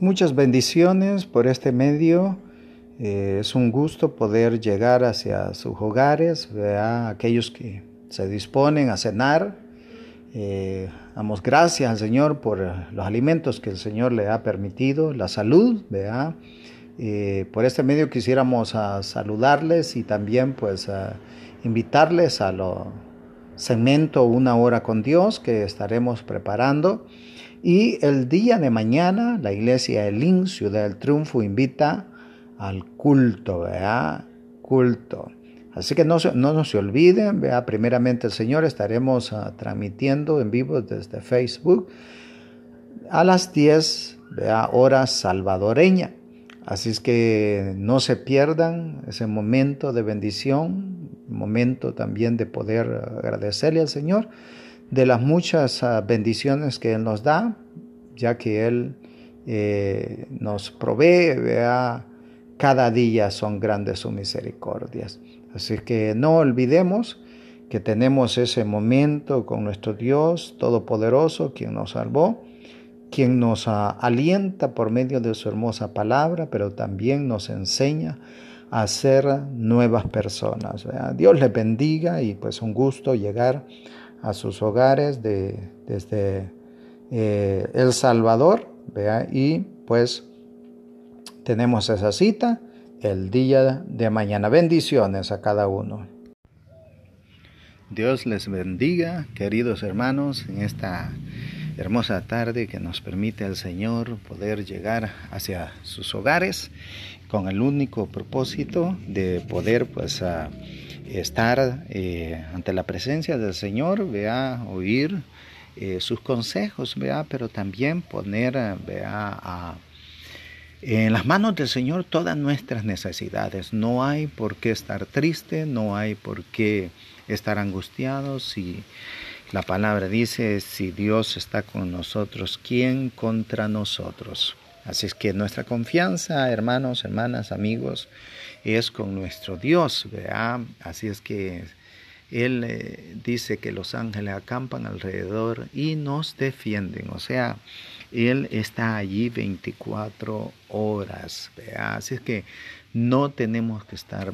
Muchas bendiciones por este medio. Eh, es un gusto poder llegar hacia sus hogares, a aquellos que se disponen a cenar. Eh, damos gracias al Señor por los alimentos que el Señor le ha permitido, la salud, ¿verdad? Eh, por este medio quisiéramos a saludarles y también pues a invitarles a lo segmento Una hora con Dios que estaremos preparando. Y el día de mañana la iglesia Elín, Ciudad del Triunfo, invita al culto, ¿verdad? Culto. Así que no, no, se olviden, vea, primeramente el Señor estaremos ah, transmitiendo en vivo desde Facebook a las 10, vea, hora salvadoreña. Así es que no se pierdan ese momento de bendición, momento también de poder agradecerle al Señor de las muchas ah, bendiciones que Él nos da, ya que Él eh, nos provee, cada día son grandes sus misericordias. Así que no olvidemos que tenemos ese momento con nuestro Dios Todopoderoso, quien nos salvó, quien nos ah, alienta por medio de su hermosa palabra, pero también nos enseña a ser nuevas personas. Dios les bendiga y pues un gusto llegar sus hogares de, desde eh, El Salvador, vea, y pues tenemos esa cita el día de mañana. Bendiciones a cada uno. Dios les bendiga, queridos hermanos, en esta hermosa tarde que nos permite el Señor poder llegar hacia sus hogares con el único propósito de poder pues estar eh, ante la presencia del Señor, vea, oír eh, sus consejos, vea, pero también poner, vea, en las manos del Señor todas nuestras necesidades. No hay por qué estar triste, no hay por qué estar angustiados. Si la palabra dice, si Dios está con nosotros, ¿quién contra nosotros? Así es que nuestra confianza, hermanos, hermanas, amigos, es con nuestro Dios, ¿vea? Así es que Él eh, dice que los ángeles acampan alrededor y nos defienden, o sea, Él está allí 24 horas, ¿vea? Así es que no tenemos que estar.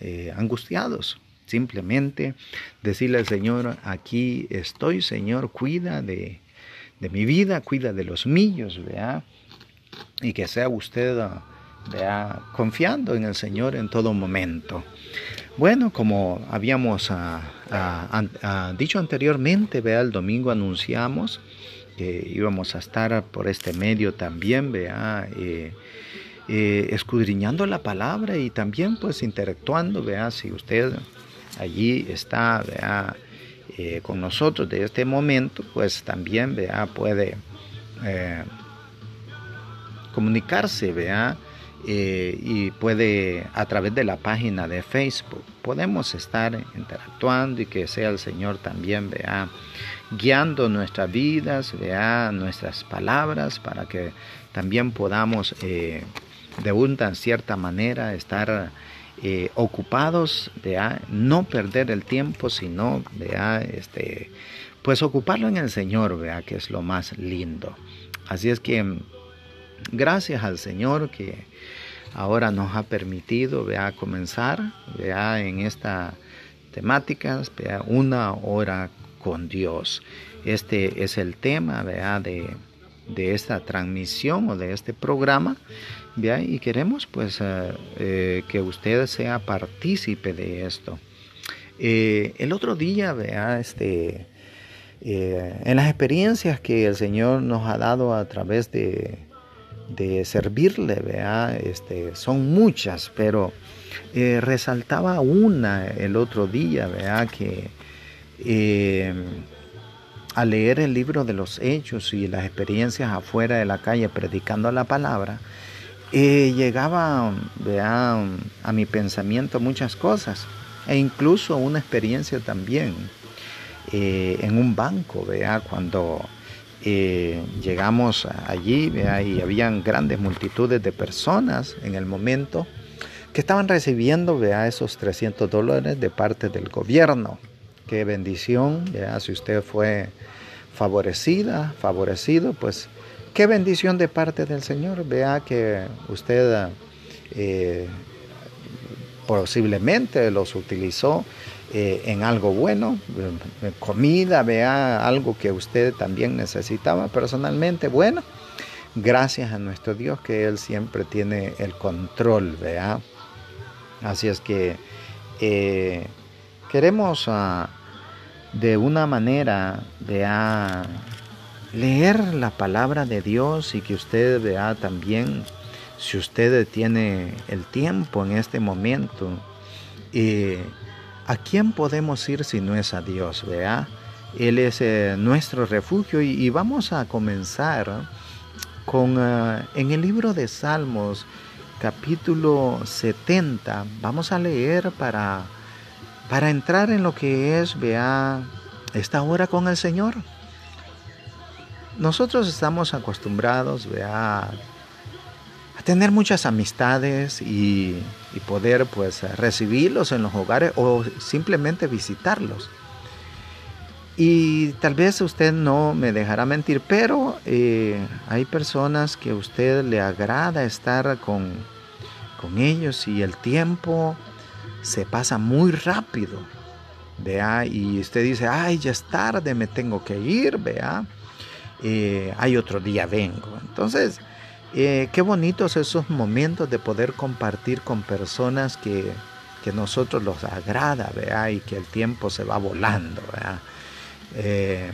Eh, angustiados. Simplemente decirle al Señor, aquí estoy, Señor, cuida de, de mi vida, cuida de los míos, ¿vea? y que sea usted ah, vea, confiando en el Señor en todo momento. Bueno, como habíamos ah, ah, dicho anteriormente, vea, el domingo anunciamos que íbamos a estar por este medio también, vea, eh, eh, escudriñando la palabra y también pues interactuando, vea, si usted allí está, vea, eh, con nosotros de este momento, pues también, vea, puede comunicarse, vea, eh, y puede a través de la página de Facebook podemos estar interactuando y que sea el Señor también vea guiando nuestras vidas vea nuestras palabras para que también podamos eh, de una cierta manera estar eh, ocupados vea no perder el tiempo sino vea este pues ocuparlo en el Señor vea que es lo más lindo. Así es que Gracias al Señor que ahora nos ha permitido vea, comenzar vea, en esta temática, vea, una hora con Dios. Este es el tema vea, de, esta transmisión o de este programa. Y queremos pues eh, eh, que usted sea partícipe de esto. Eh, el otro día, vea, este, en las experiencias que el Señor nos ha dado a través de, de servirle, vea, este, son muchas, pero eh, resaltaba una el otro día, vea, que eh, al leer el libro de los hechos y las experiencias afuera de la calle predicando la palabra, eh, llegaba vea, a mi pensamiento muchas cosas e incluso una experiencia también en un banco, vea, cuando eh, llegamos allí y habían grandes multitudes de personas en el momento que estaban recibiendo vea, esos 300 dólares de parte del gobierno. Qué bendición, vea, si usted fue favorecida, favorecido, pues qué bendición de parte del Señor. Vea que usted eh, posiblemente los utilizó eh, en algo bueno, eh, comida, vea algo que usted también necesitaba personalmente. Bueno, gracias a nuestro Dios que Él siempre tiene el control, vea. Así es que queremos ah, de una manera, vea, leer la palabra de Dios y que usted vea también, si usted tiene el tiempo en este momento, eh, ¿a quién podemos ir si no es a Dios? Vea? Él es eh, nuestro refugio y, vamos a comenzar con eh, en el libro de Salmos capítulo 70 vamos a leer para para entrar en lo que es vea esta hora con el Señor nosotros estamos acostumbrados a, tener muchas amistades y, poder pues recibirlos en los hogares o simplemente visitarlos. Y tal vez usted no me dejará mentir, pero eh, hay personas que a usted le agrada estar con, con ellos y el tiempo se pasa muy rápido. Vea, y usted dice, ay, ya es tarde, me tengo que ir, vea. Eh, hay otro día vengo. Entonces, eh, qué bonitos esos momentos de poder compartir con personas que, que nosotros los agrada, ¿vea? y que el tiempo se va volando. Eh,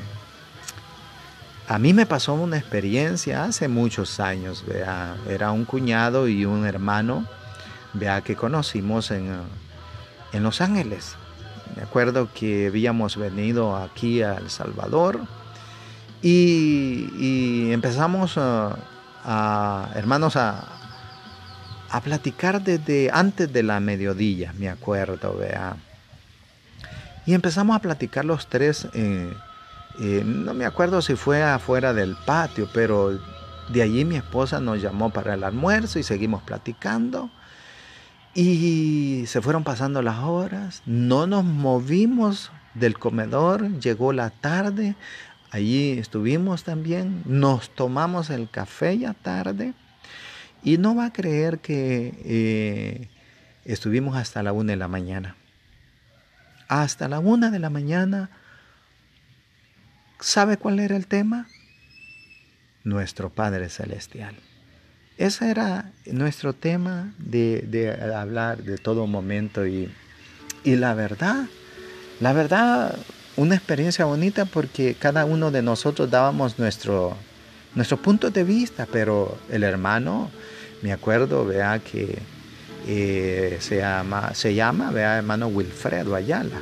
a mí me pasó una experiencia hace muchos años, ¿vea? era un cuñado y un hermano ¿vea? que conocimos en, en Los Ángeles. Me acuerdo que habíamos venido aquí a El Salvador y, empezamos a, hermanos, a, a, platicar desde antes de la mediodía, me acuerdo, vea. Y empezamos a platicar los tres, eh, eh, no me acuerdo si fue afuera del patio, pero de allí mi esposa nos llamó para el almuerzo y seguimos platicando. Y se fueron pasando las horas, no nos movimos del comedor, llegó la tarde, Allí estuvimos también, nos tomamos el café ya tarde y no va a creer que eh, estuvimos hasta la una de la mañana. Hasta la una de la mañana, ¿sabe cuál era el tema? Nuestro Padre Celestial. Ese era nuestro tema de, hablar de todo momento y, y la verdad, la verdad una experiencia bonita porque cada uno de nosotros dábamos nuestro, nuestro punto de vista, pero el hermano, me acuerdo, vea que eh, se llama, se llama, vea, hermano Wilfredo Ayala.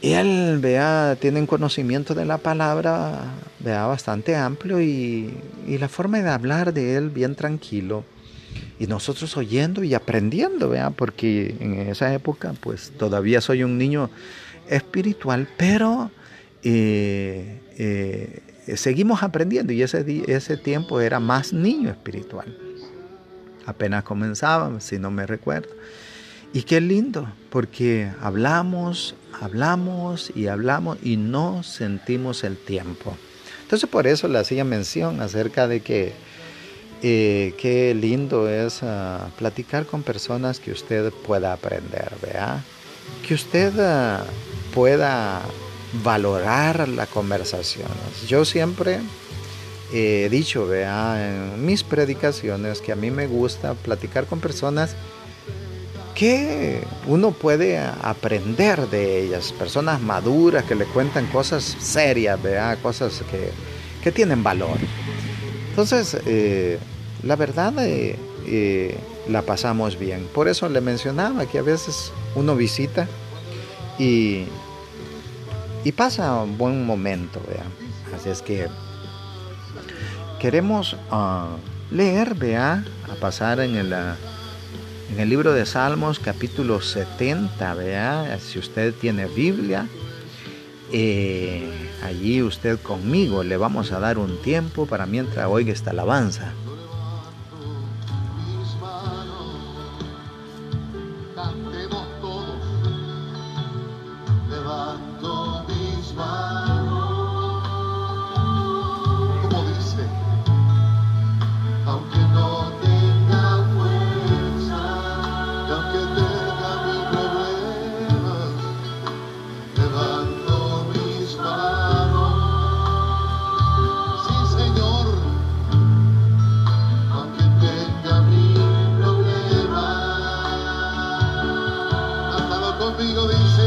Él, vea, tiene un conocimiento de la palabra, vea, bastante amplio y, y la forma de hablar de él bien tranquilo. Y nosotros oyendo y aprendiendo, vea, porque en esa época, pues todavía soy un niño espiritual, pero eh, eh, seguimos aprendiendo y ese, ese tiempo era más niño espiritual. Apenas comenzaba, si no me recuerdo. Y qué lindo, porque hablamos, hablamos y hablamos y no sentimos el tiempo. Entonces por eso le hacía mención acerca de que eh, qué lindo es ah, platicar con personas que usted pueda aprender, ¿vea? Que usted ah, pueda valorar la conversación. Yo siempre he dicho, vea, en mis predicaciones que a mí me gusta platicar con personas que uno puede aprender de ellas, personas maduras que le cuentan cosas serias, vea, cosas que, que tienen valor. Entonces, eh, la verdad eh, eh, la pasamos bien. Por eso le mencionaba que a veces uno visita y, y pasa un buen momento, vea. Así es que queremos ah, leer, vea, a pasar en el, ah, en el libro de Salmos capítulo 70, vea, si usted tiene Biblia, eh, allí usted conmigo le vamos a dar un tiempo para mientras oiga esta alabanza. amigo dice.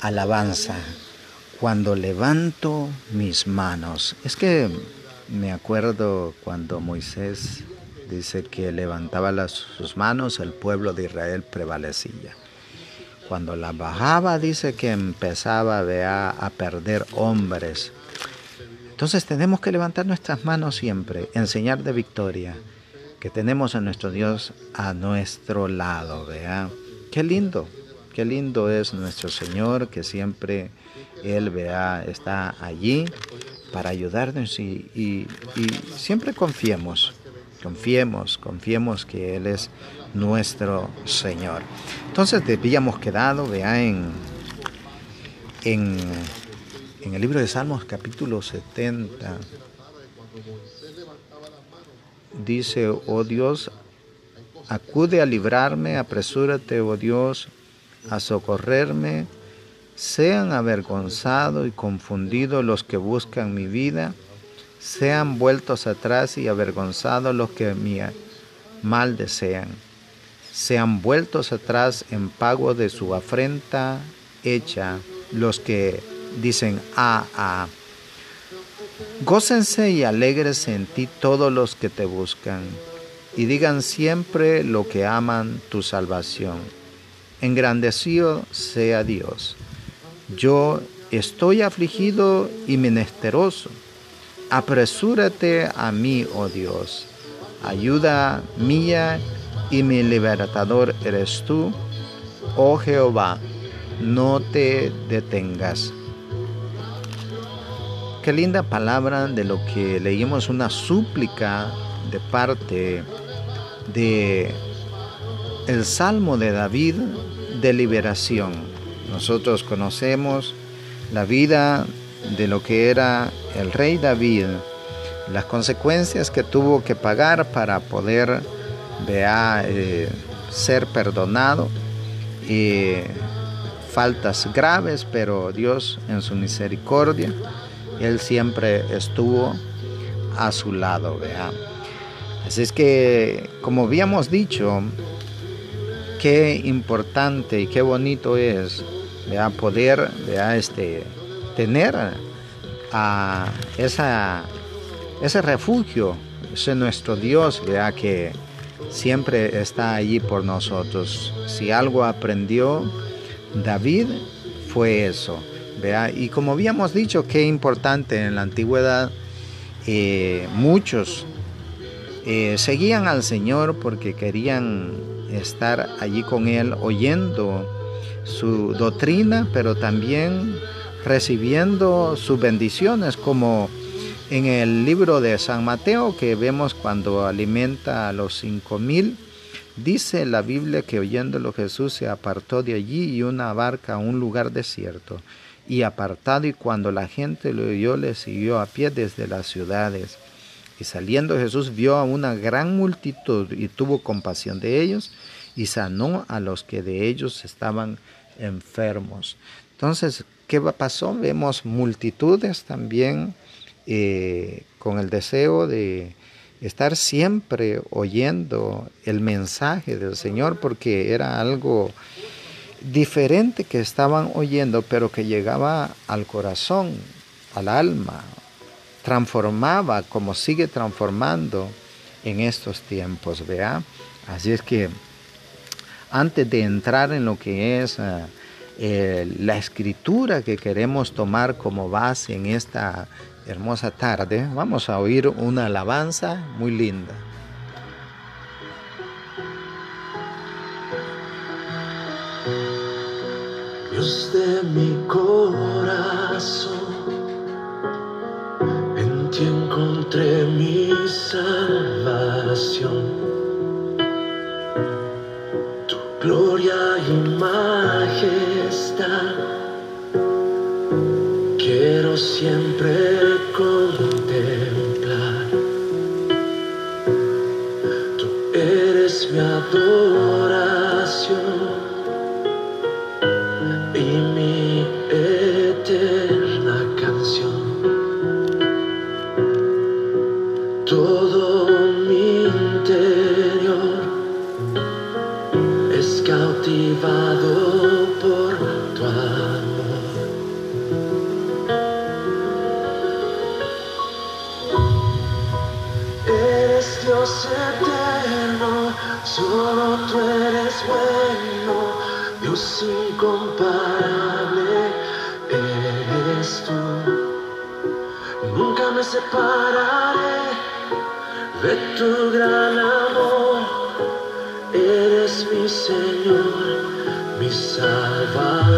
Alabanza cuando levanto mis manos. Es que me acuerdo cuando Moisés dice que levantaba las, sus manos, el pueblo de Israel prevalecía. Cuando la bajaba, dice que empezaba a perder hombres. Entonces tenemos que levantar nuestras manos siempre, enseñar de victoria, que tenemos a nuestro Dios a nuestro lado. Vea, qué lindo, Qué lindo es nuestro Señor, que siempre Él vea, está allí para ayudarnos y, siempre confiemos, confiemos, confiemos que Él es nuestro Señor. Entonces habíamos quedado, vea, en, en, en el libro de Salmos capítulo 70. Dice, oh Dios, acude a librarme, apresúrate, oh Dios, a socorrerme, sean avergonzados y confundidos los que buscan mi vida, sean vueltos atrás y avergonzados los que mi mal desean, sean vueltos atrás en pago de su afrenta hecha los que dicen, ah, ah. Gócense y alegres en ti todos los que te buscan, y digan siempre lo que aman tu salvación engrandecido sea Dios. Yo estoy afligido y menesteroso. Apresúrate a mí, oh Dios. Ayuda mía y mi libertador eres tú. Oh Jehová, no te detengas. Qué linda palabra de lo que leímos, una súplica de parte de el Salmo de David de liberación. Nosotros conocemos la vida de lo que era el rey David, las consecuencias que tuvo que pagar para poder eh, ser perdonado, y faltas graves, pero Dios en su misericordia, Él siempre estuvo a su lado. ¿vea? Así es que, como habíamos dicho, qué importante y qué bonito es poder este, tener a esa, ese refugio, ese nuestro Dios que siempre está allí por nosotros. Si algo aprendió David fue eso. Y como habíamos dicho, qué importante en la antigüedad, eh, muchos eh, seguían al Señor porque querían estar allí con Él oyendo su doctrina, pero también recibiendo sus bendiciones, como en el libro de San Mateo que vemos cuando alimenta a los cinco mil. Dice la Biblia que oyéndolo Jesús se apartó de allí y una barca a un lugar desierto. Y apartado y cuando la gente lo oyó le siguió a pie desde las ciudades. Y saliendo Jesús vio a una gran multitud y tuvo compasión de ellos y sanó a los que de ellos estaban enfermos. Entonces, ¿qué pasó? Vemos multitudes también eh, con el deseo de estar siempre oyendo el mensaje del Señor porque era algo diferente que estaban oyendo, pero que llegaba al corazón, al alma, transformaba como sigue transformando en estos tiempos, vea. Así es que antes de entrar en lo que es eh, eh, la escritura que queremos tomar como base en esta hermosa tarde, vamos a oír una alabanza muy linda. Dios de mi corazón encontré mi salvación. Tu gloria y majestad quiero siempre contemplar. Tú eres mi adoración Todo mi interior es cautivado por tu amor. Eres Dios eterno, solo tú eres bueno, Dios incomparable eres tú. Nunca me separaré de tu gran amor. Eres mi Señor, mi Salvador.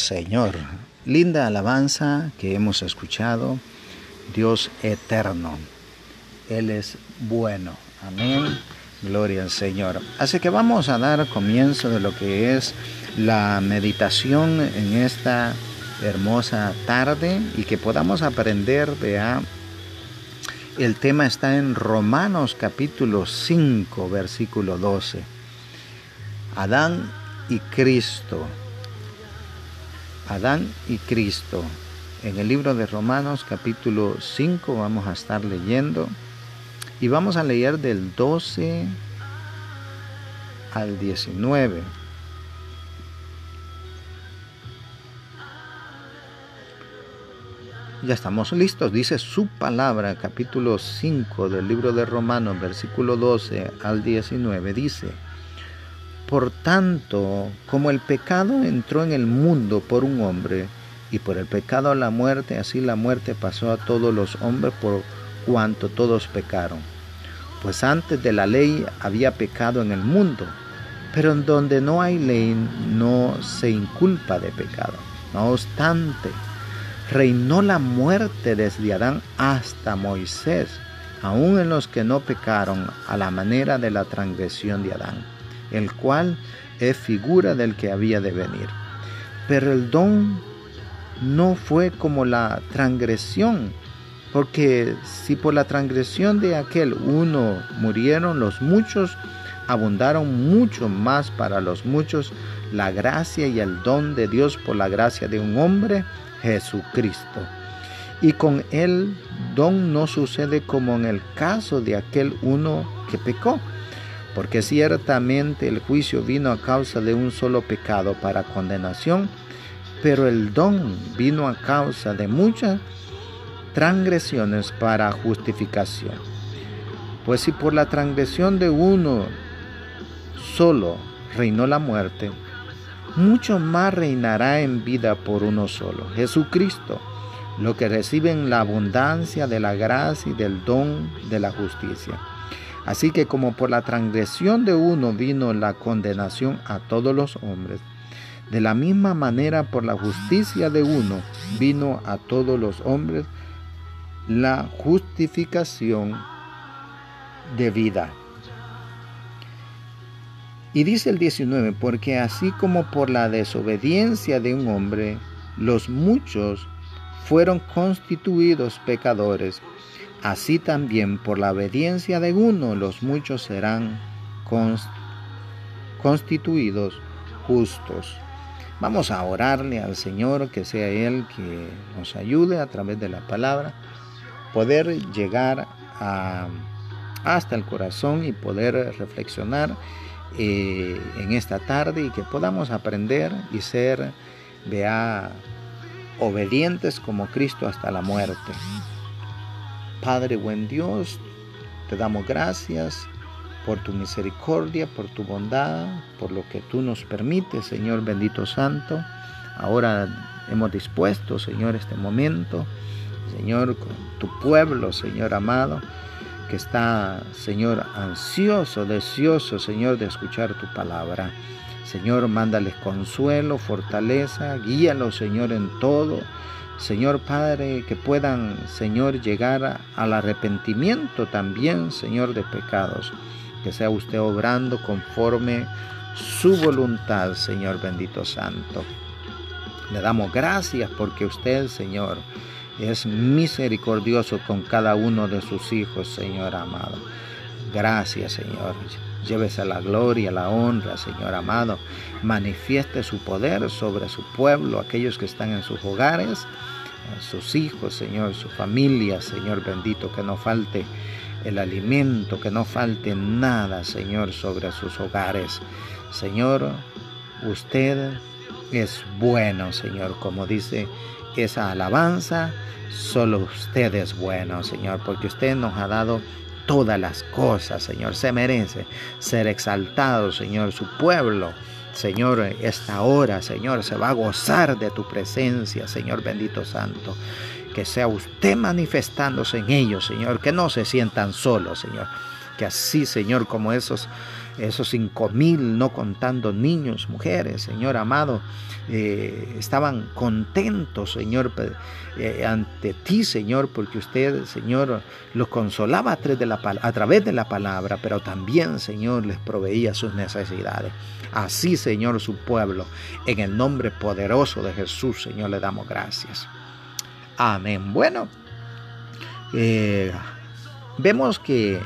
Señor. Linda alabanza que hemos escuchado. Dios eterno. Él es bueno. Amén. Gloria al Señor. Así que vamos a dar comienzo de lo que es la meditación en esta hermosa tarde y que podamos aprender, vea, el tema está en Romanos capítulo 5, versículo 12. Adán y Cristo. Adán y Cristo. En el libro de Romanos capítulo 5 vamos a estar leyendo y vamos a leer del 12 al 19. Ya estamos listos, dice su palabra, capítulo 5 del libro de Romanos, versículo 12 al 19, dice, por tanto, como el pecado entró en el mundo por un hombre, y por el pecado la muerte, así la muerte pasó a todos los hombres por cuanto todos pecaron. Pues antes de la ley había pecado en el mundo, pero en donde no hay ley no se inculpa de pecado. No obstante, reinó la muerte desde Adán hasta Moisés, aun en los que no pecaron a la manera de la transgresión de Adán, el cual es figura del que había de venir. Pero el don no fue como la transgresión, porque si por la transgresión de aquel uno murieron los muchos, abundaron mucho más para los muchos la gracia y el don de Dios por la gracia de un hombre, Jesucristo. Y con el don no sucede como en el caso de aquel uno que pecó, porque ciertamente el juicio vino a causa de un solo pecado para condenación, pero el don vino a causa de muchas transgresiones para justificación. Pues si por la transgresión de uno solo reinó la muerte, mucho más reinará en vida por uno solo, Jesucristo, lo que reciben la abundancia de la gracia y del don de la justicia. Así que como por la transgresión de uno vino la condenación a todos los hombres, de la misma manera por la justicia de uno vino a todos los hombres la justificación de vida. Y dice el 19, porque así como por la desobediencia de un hombre, los muchos fueron constituidos pecadores, así también por la obediencia de uno, los muchos serán constituidos justos. Vamos a orarle al Señor, que sea Él que nos ayude a través de la palabra, poder llegar hasta el corazón y poder reflexionar eh, en esta tarde y que podamos aprender y ser, obedientes como Cristo hasta la muerte. Padre buen Dios, te damos gracias por tu misericordia, por tu bondad, por lo que tú nos permites, Señor bendito Santo. Ahora hemos dispuesto, Señor, este momento, Señor, con tu pueblo, Señor amado que está, Señor, ansioso, deseoso, Señor, de escuchar tu palabra. Señor, mándales consuelo, fortaleza, guíalos, Señor, en todo. Señor Padre, que puedan, Señor, llegar al arrepentimiento también, Señor, de pecados. Que sea usted obrando conforme su voluntad, Señor bendito Santo. Le damos gracias porque usted, Señor, es misericordioso con cada uno de sus hijos, Señor amado. Gracias, Señor. Llévese la gloria, la honra, Señor amado. Manifieste su poder sobre su pueblo, aquellos que están en sus hogares, sus hijos, Señor, su familia, Señor bendito, que no falte el alimento, que no falte nada, Señor, sobre sus hogares. Señor, usted es bueno, Señor, como dice esa alabanza Solo usted es bueno, Señor, porque usted nos ha dado todas las cosas, Señor. Se merece ser exaltado, Señor. Su pueblo, Señor, esta hora, Señor, se va a gozar de tu presencia, Señor bendito santo. Que sea usted manifestándose en ellos, Señor. Que no se sientan solos, Señor. Que así, Señor, como esos esos cinco mil, no contando niños, mujeres, Señor amado, eh, estaban contentos, Señor, eh, ante ti, Señor, porque usted, Señor, los consolaba a través, de la, a través de la palabra, pero también, Señor, les proveía sus necesidades. Así, Señor, su pueblo, en el nombre poderoso de Jesús, Señor, le damos gracias. Amén. Bueno, eh, vemos que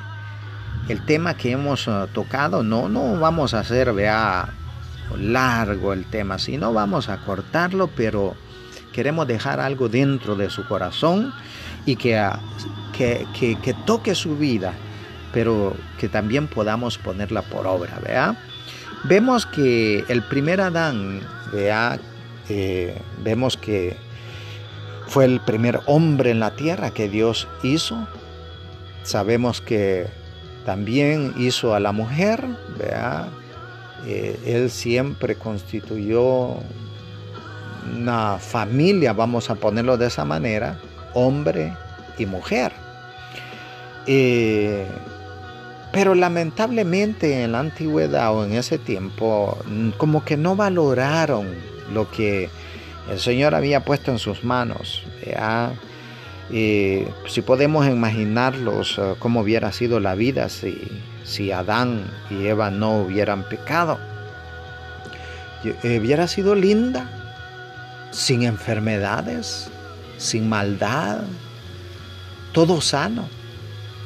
el tema que hemos uh, tocado, no, no vamos a hacer, vea, largo el tema, sino vamos a cortarlo, pero queremos dejar algo dentro de su corazón y que, uh, que, que, toque su vida, pero que también podamos ponerla por obra, vea. Vemos que el primer Adán, vea, eh, vemos que fue el primer hombre en la tierra que Dios hizo. Sabemos que también hizo a la mujer, ¿vea? Eh, él siempre constituyó una familia, vamos a ponerlo de esa manera, hombre y mujer. Eh, pero lamentablemente en la antigüedad o en ese tiempo, mm, como que no valoraron lo que el Señor había puesto en sus manos. Si podemos imaginarlos eh, cómo hubiera sido la vida si, si Adán y Eva no hubieran pecado. Eh, hubiera sido linda, sin enfermedades, sin maldad, todo sano.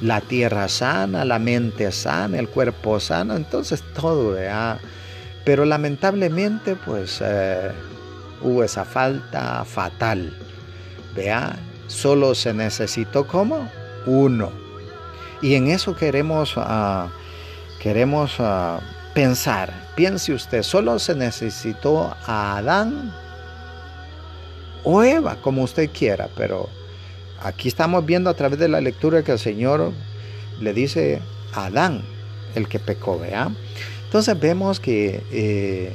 La tierra sana, la mente sana, el cuerpo sano, entonces todo, ¿verdad? Pero lamentablemente, pues eh, hubo esa falta fatal. Solo se necesitó como uno. Y en eso queremos, uh, queremos uh, pensar. Piense usted, solo se necesitó a Adán o Eva, como usted quiera, pero aquí estamos viendo a través de la lectura que el Señor le dice a Adán, el que pecó, vea. Entonces vemos que eh,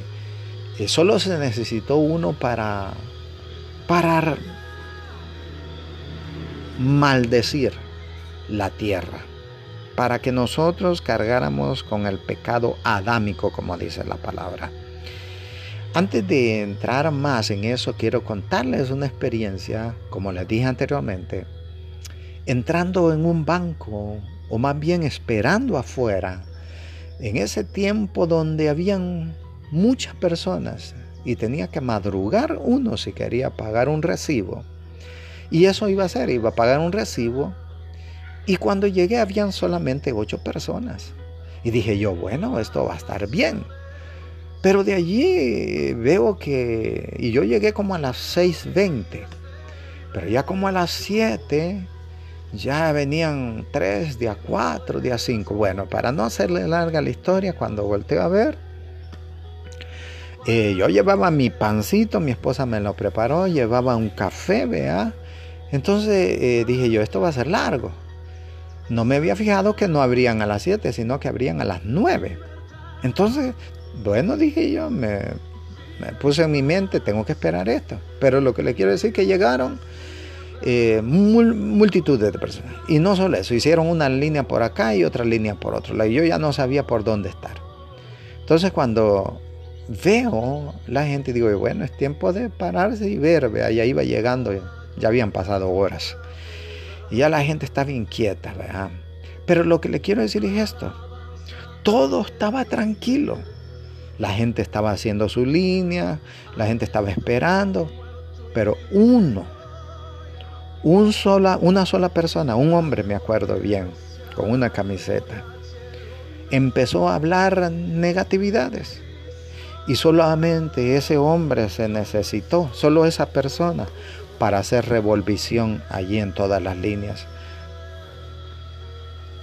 eh, solo se necesitó uno para, para maldecir la tierra, para que nosotros cargáramos con el pecado adámico, como dice la palabra. Antes de entrar más en eso, quiero contarles una experiencia, como les dije anteriormente, entrando en un banco, o más bien esperando afuera, en ese tiempo donde habían muchas personas y tenía que madrugar uno si quería pagar un recibo. Y eso iba a ser, iba a pagar un recibo. Y cuando llegué habían solamente ocho personas. Y dije yo, bueno, esto va a estar bien. Pero de allí veo que, y yo llegué como a las 6.20, pero ya como a las 7 ya venían tres, día cuatro, día cinco. Bueno, para no hacerle larga la historia, cuando volteo a ver, eh, yo llevaba mi pancito, mi esposa me lo preparó, llevaba un café, vea. Entonces eh, dije yo, esto va a ser largo. No me había fijado que no abrían a las 7, sino que abrían a las 9. Entonces, bueno, dije yo, me, puse en mi mente, tengo que esperar esto. Pero lo que le quiero decir es que llegaron eh, multitudes de personas. Y no solo eso, hicieron una línea por acá y otra línea por otro lado. Y yo ya no sabía por dónde estar. Entonces cuando veo la gente digo, bueno, es tiempo de pararse y ver, vea, ya iba llegando, ya habían pasado horas. Y ya la gente estaba inquieta, ¿verdad? Pero lo que le quiero decir es esto, todo estaba tranquilo. La gente estaba haciendo su línea, la gente estaba esperando, pero uno, un sola, una sola persona, un hombre me acuerdo bien, con una camiseta, empezó a hablar negatividades y solamente ese hombre se necesitó, solo esa persona, para hacer revolvisión allí en todas las líneas.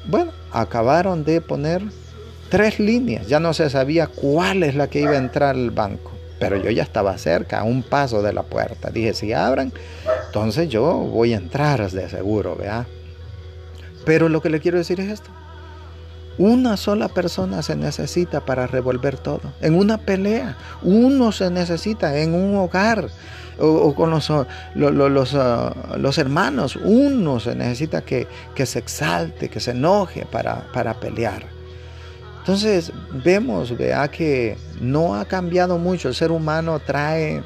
Bueno, acabaron de poner tres líneas. Ya no se sabía cuál es la que iba a entrar al banco. Pero yo ya estaba cerca, a un paso de la puerta. Dije, si abran, entonces yo voy a entrar de seguro, ¿vea? Pero lo que le quiero decir es esto. Una sola persona se necesita para revolver todo. En una pelea, uno se necesita en un hogar o, con los, los, ah, los, hermanos, uno se necesita que, que, se exalte, que se enoje para, para pelear. Entonces vemos, vea que no ha cambiado mucho. El ser humano trae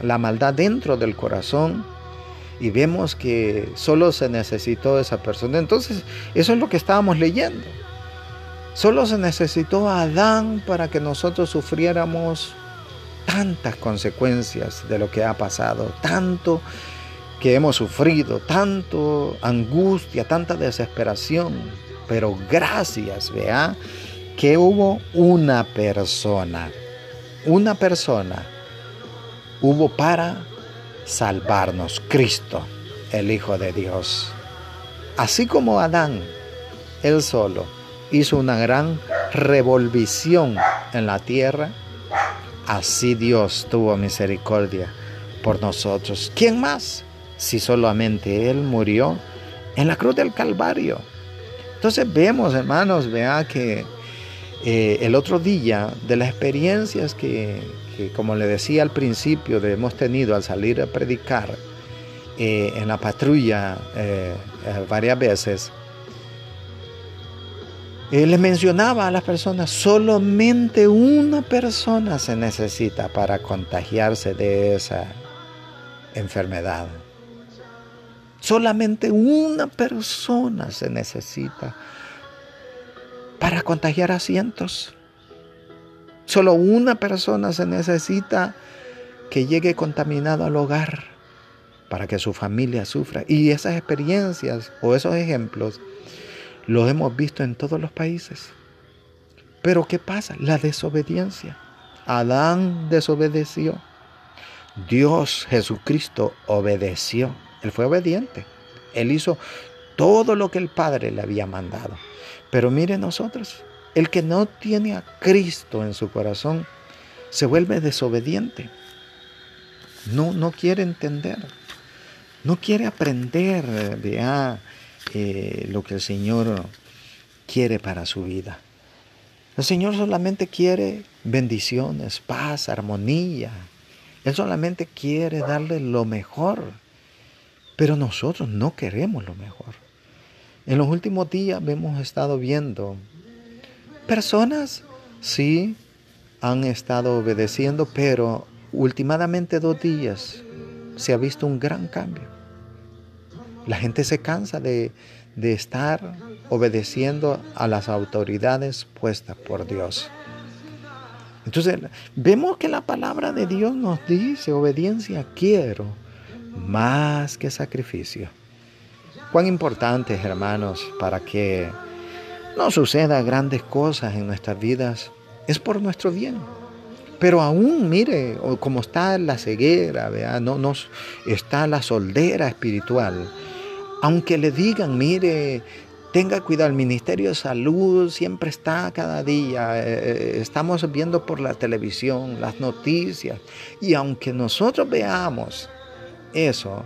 la maldad dentro del corazón y vemos que solo se necesitó esa persona. Entonces eso es lo que estábamos leyendo. Solo se necesitó a Adán para que nosotros sufriéramos tantas consecuencias de lo que ha pasado, tanto que hemos sufrido, tanto angustia, tanta desesperación. Pero gracias, vea, que hubo una persona, una persona hubo para salvarnos, Cristo, el Hijo de Dios. Así como Adán, él solo, hizo una gran revolvición en la tierra, así Dios tuvo misericordia por nosotros. ¿Quién más? si solamente Él murió en la cruz del Calvario? Entonces vemos, hermanos, vea que eh, el otro día de las experiencias que, como le decía al principio, hemos tenido al salir a predicar eh, en la patrulla eh, varias veces, le mencionaba a las personas, solamente una persona se necesita para contagiarse de esa enfermedad. Solamente una persona se necesita para contagiar a cientos. Solo una persona se necesita que llegue contaminado al hogar para que su familia sufra. Y esas experiencias o esos ejemplos los hemos visto en todos los países. Pero ¿qué pasa? La desobediencia. Adán desobedeció. Dios Jesucristo obedeció. Él fue obediente. Él hizo todo lo que el Padre le había mandado. Pero mire nosotros, el que no tiene a Cristo en su corazón se vuelve desobediente. No, no quiere entender. No quiere aprender vea, lo que el Señor quiere para su vida. El Señor solamente quiere bendiciones, paz, armonía. Él solamente quiere darle lo mejor. Pero nosotros no queremos lo mejor. En los últimos días hemos estado viendo personas, sí, han estado obedeciendo, pero últimamente dos días se ha visto un gran cambio. La gente se cansa de, de estar obedeciendo a las autoridades puestas por Dios. Entonces, vemos que la palabra de Dios nos dice, obediencia quiero más que sacrificio. Cuán importante, hermanos, para que no suceda grandes cosas en nuestras vidas, es por nuestro bien. Pero aún, mire, como está la ceguera, ¿vea? No, no, está la soldera espiritual. Aunque le digan, mire, tenga cuidado, el Ministerio de Salud siempre está cada día, eh, eh, estamos viendo por la televisión, las noticias, y aunque nosotros veamos eso,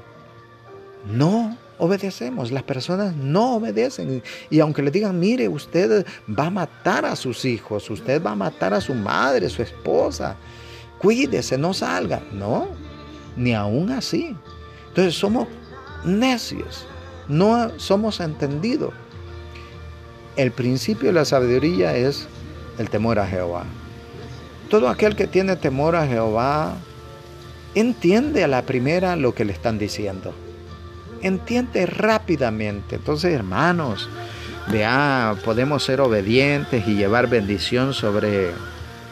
no obedecemos, las personas no obedecen. Y aunque le digan, mire, usted va a matar a sus hijos, usted va a matar a su madre, su esposa, cuídese, no salga. No, ni aún así. Entonces somos necios, no somos entendidos. El principio de la sabiduría es el temor a Jehová. Todo aquel que tiene temor a Jehová entiende a la primera lo que le están diciendo entiende rápidamente. Entonces, hermanos, vea, podemos ser obedientes y llevar bendición sobre,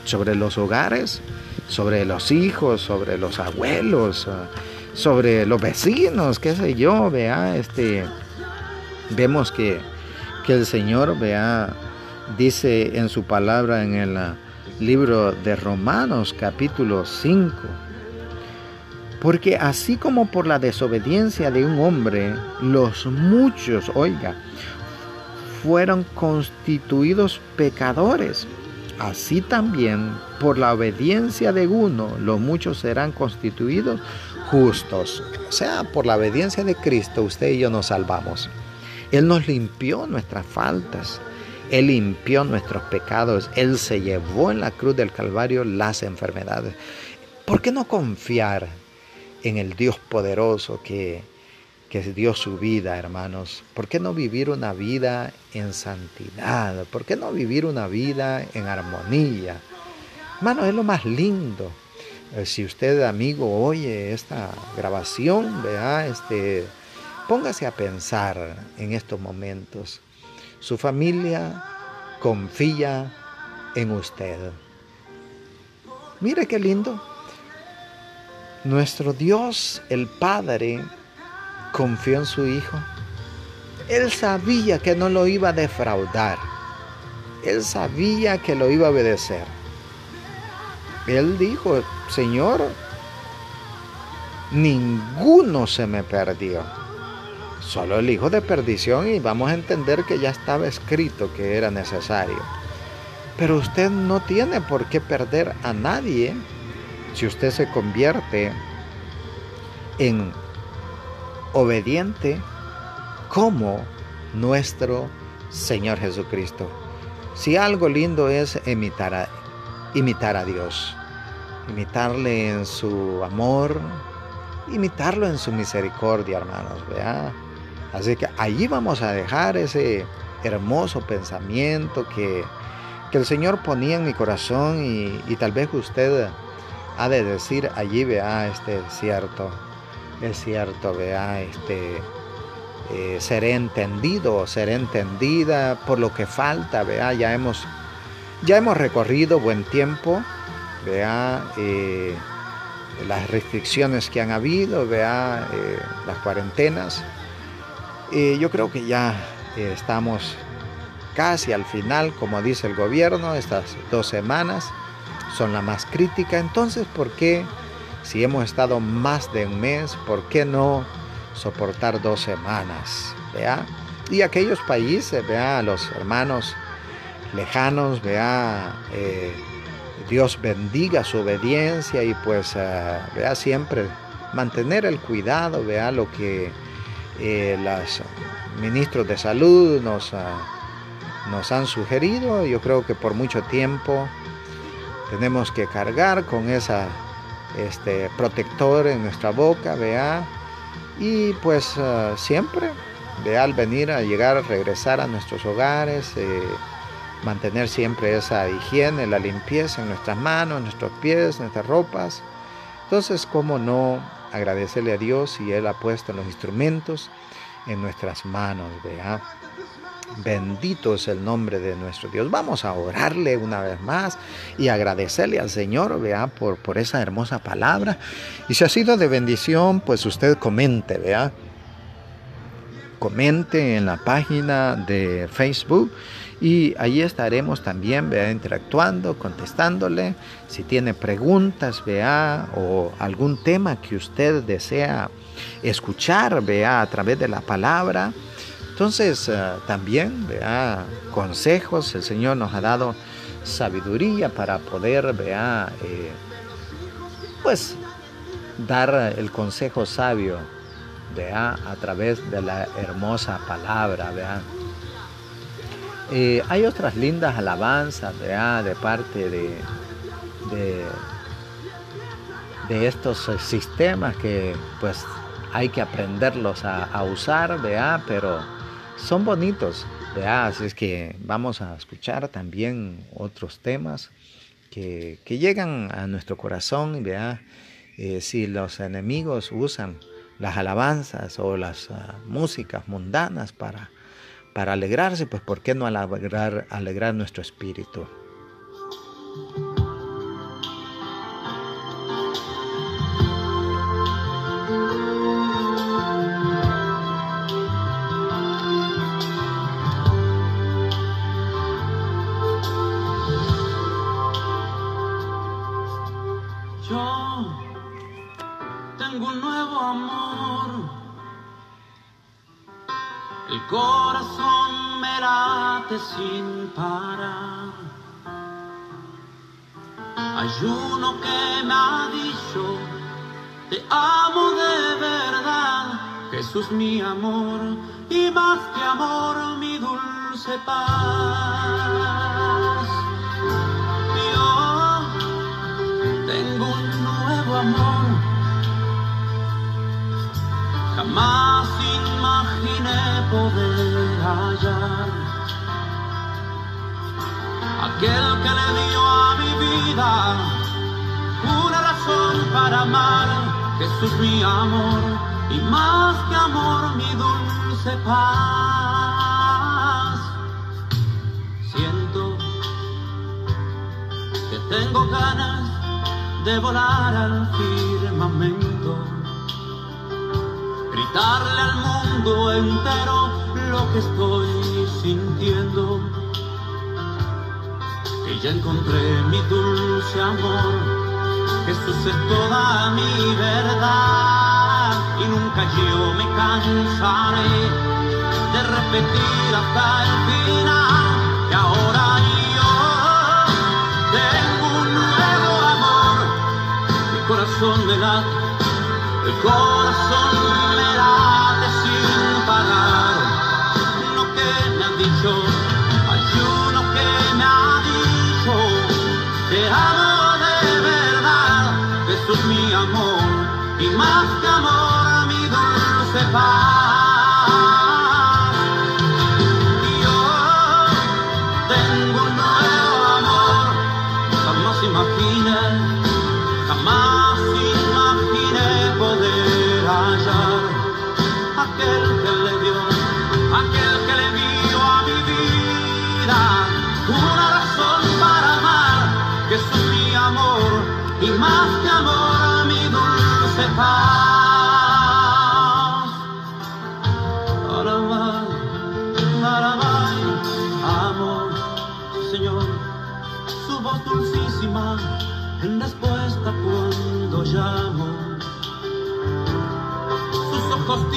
sobre los hogares, sobre los hijos, sobre los abuelos, sobre los vecinos, qué sé yo, vea, este, vemos que, que el Señor, vea, dice en su palabra en el ah, libro de Romanos capítulo 5, porque así como por la desobediencia de un hombre, los muchos, oiga, fueron constituidos pecadores, así también por la obediencia de uno, los muchos serán constituidos justos. O sea, por la obediencia de Cristo, usted y yo nos salvamos. Él nos limpió nuestras faltas. Él limpió nuestros pecados. Él se llevó en la cruz del Calvario las enfermedades. ¿Por qué no confiar en el Dios poderoso que, que dio su vida, hermanos. ¿Por qué no vivir una vida en santidad? ¿Por qué no vivir una vida en armonía? Hermanos, es lo más lindo. Eh, si usted, amigo, oye esta grabación, vea, este, póngase a pensar en estos momentos. Su familia confía en usted. Mire qué lindo. Nuestro Dios, el Padre, confió en su Hijo. Él sabía que no lo iba a defraudar. Él sabía que lo iba a obedecer. Él dijo, Señor, ninguno se me perdió. Solo el hijo de perdición y vamos a entender que ya estaba escrito que era necesario. Pero usted no tiene por qué perder a nadie si usted se convierte en obediente como nuestro Señor Jesucristo. Si algo lindo es imitar a, imitar a Dios, imitarle en su amor, imitarlo en su misericordia, hermanos, ¿vea? Así que allí vamos a dejar ese hermoso pensamiento que, que el Señor ponía en mi corazón y, tal vez usted ha de decir allí, vea, este es cierto, es cierto, vea, este, eh, seré entendido, seré entendida por lo que falta, vea, ya hemos, ya hemos recorrido buen tiempo, vea, eh, las restricciones que han habido, vea, eh, las cuarentenas. yo creo que ya estamos casi al final, como dice el gobierno, estas dos semanas son la más crítica. Entonces, ¿por qué, si hemos estado más de un mes, por qué no soportar dos semanas? ¿Vea? Y aquellos países, vea, los hermanos lejanos, vea, eh, Dios bendiga su obediencia y pues uh, vea siempre mantener el cuidado, vea lo que eh, los ministros de salud nos, uh, nos han sugerido. Yo creo que por mucho tiempo tenemos que cargar con esa este, protector en nuestra boca, vea, y pues uh, siempre, vea, al venir a llegar, regresar a nuestros hogares, eh, mantener siempre esa higiene, la limpieza en nuestras manos, nuestros pies, nuestras ropas. Entonces, ¿cómo no agradecerle a Dios si Él ha puesto los instrumentos en nuestras manos, vea? Bendito es el nombre de nuestro Dios. Vamos a orarle una vez más y agradecerle al Señor, vea, por, por esa hermosa palabra. Y si ha sido de bendición, pues usted comente, vea. Comente en la página de Facebook y allí estaremos también, vea, interactuando, contestándole. Si tiene preguntas, vea, o algún tema que usted desea escuchar, vea, a través de la palabra entonces, uh, también, vea, consejos, el Señor nos ha dado sabiduría para poder, vea, eh, pues, dar el consejo sabio, vea, a través de la hermosa palabra, vea. Eh, hay otras lindas alabanzas, vea, de parte de, de, estos sistemas que, pues, hay que aprenderlos a, usar, vea, pero son bonitos. ¿verdad? Así es que vamos a escuchar también otros temas que, llegan a nuestro corazón. ¿verdad? Eh, si los enemigos usan las alabanzas o las uh, músicas mundanas para, para alegrarse, pues ¿por qué no alegrar, alegrar nuestro espíritu? Corazón me late sin parar. Hay uno que me ha dicho, te amo de verdad, Jesús mi amor, y más que amor mi dulce paz. Yo tengo un nuevo amor, jamás imaginé poder hallar. Aquel que le dio a mi vida una razón para amar, Jesús mi amor, y más que amor mi dulce paz. Siento que tengo ganas de volar al firmamento gritarle al mundo entero lo que estoy sintiendo. Que ya encontré mi dulce amor, Jesús es toda mi verdad y nunca yo me cansaré de repetir hasta el final que ahora yo tengo un nuevo amor, mi corazón de late el corazón me late sin parar lo que me han dicho.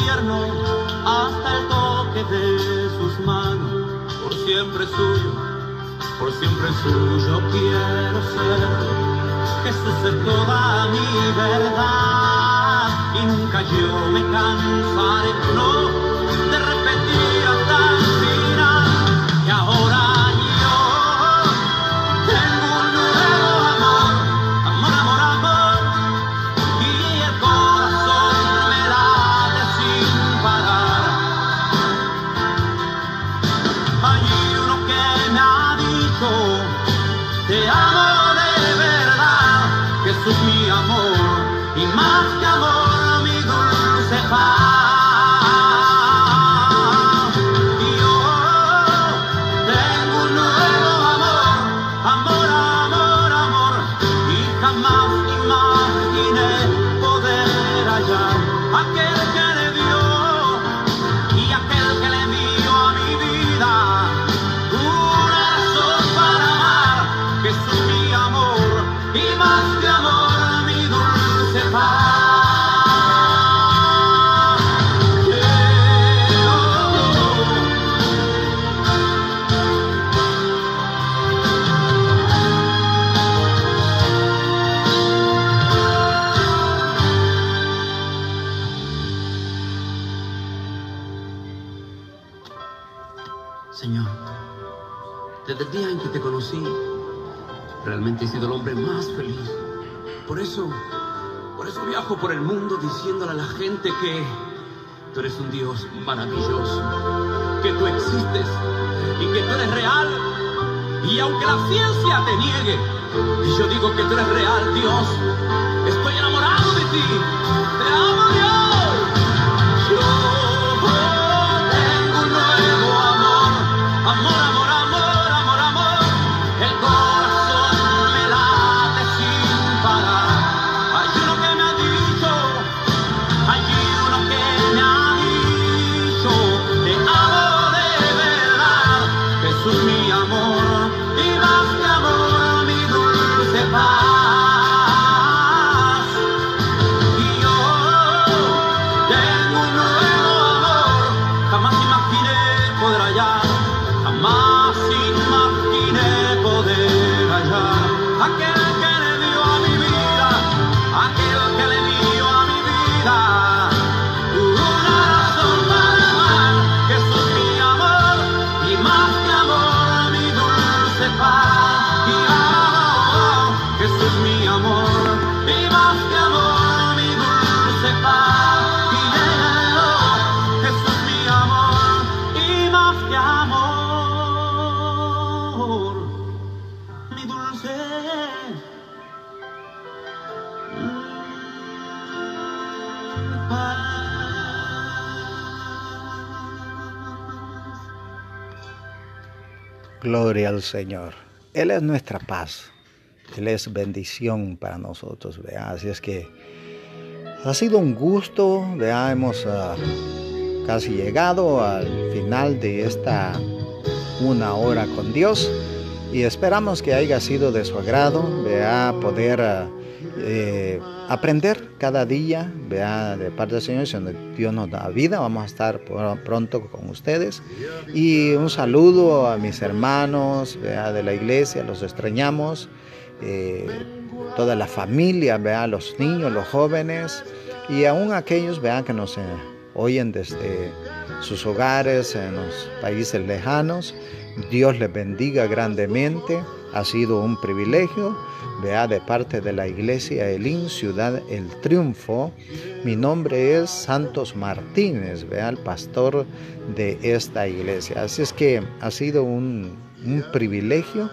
Hasta el toque de sus manos. Por siempre suyo, por siempre suyo quiero ser. Jesús es toda mi verdad y nunca yo me cansaré, no, por el mundo diciéndole a la gente que tú eres un Dios maravilloso, que tú existes y que tú eres real. Y aunque la ciencia te niegue, y yo digo que tú eres real, Dios, estoy enamorado de ti. Te amo, Dios. Gloria al Señor. Él es nuestra paz. Él es bendición para nosotros. ¿vea? Así es que ha sido un gusto. ¿vea? Hemos ah, casi llegado al final de esta una hora con Dios. Y esperamos que haya sido de su agrado. ¿vea? Poder ah, eh, aprender cada día, vea, de parte del Señor, si Dios nos da vida, vamos a estar pronto con ustedes. Y un saludo a mis hermanos, vea, de la iglesia, los extrañamos, eh, toda la familia, vea, los niños, los jóvenes, y aún aquellos, vean, que nos eh, oyen desde sus hogares en los países lejanos. Dios les bendiga grandemente. Ha sido un privilegio, vea, de parte de la iglesia Elín, Ciudad El Triunfo. Mi nombre es Santos Martínez, vea, el pastor de esta iglesia. Así es que ha sido un, privilegio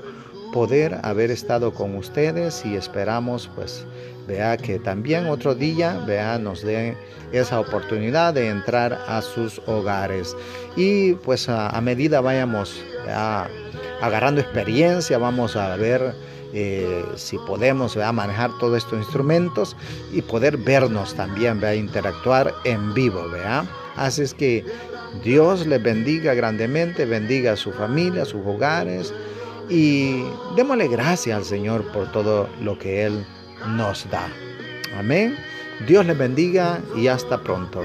poder haber estado con ustedes y esperamos pues vea que también otro día vea nos dé esa oportunidad de entrar a sus hogares y pues a, medida vayamos agarrando experiencia vamos a ver eh, si podemos manejar todos estos instrumentos y poder vernos también vea interactuar en vivo vea así es que Dios les bendiga grandemente bendiga a su familia a sus hogares y démosle gracias al Señor por todo lo que Él nos da. Amén. Dios les bendiga y hasta pronto.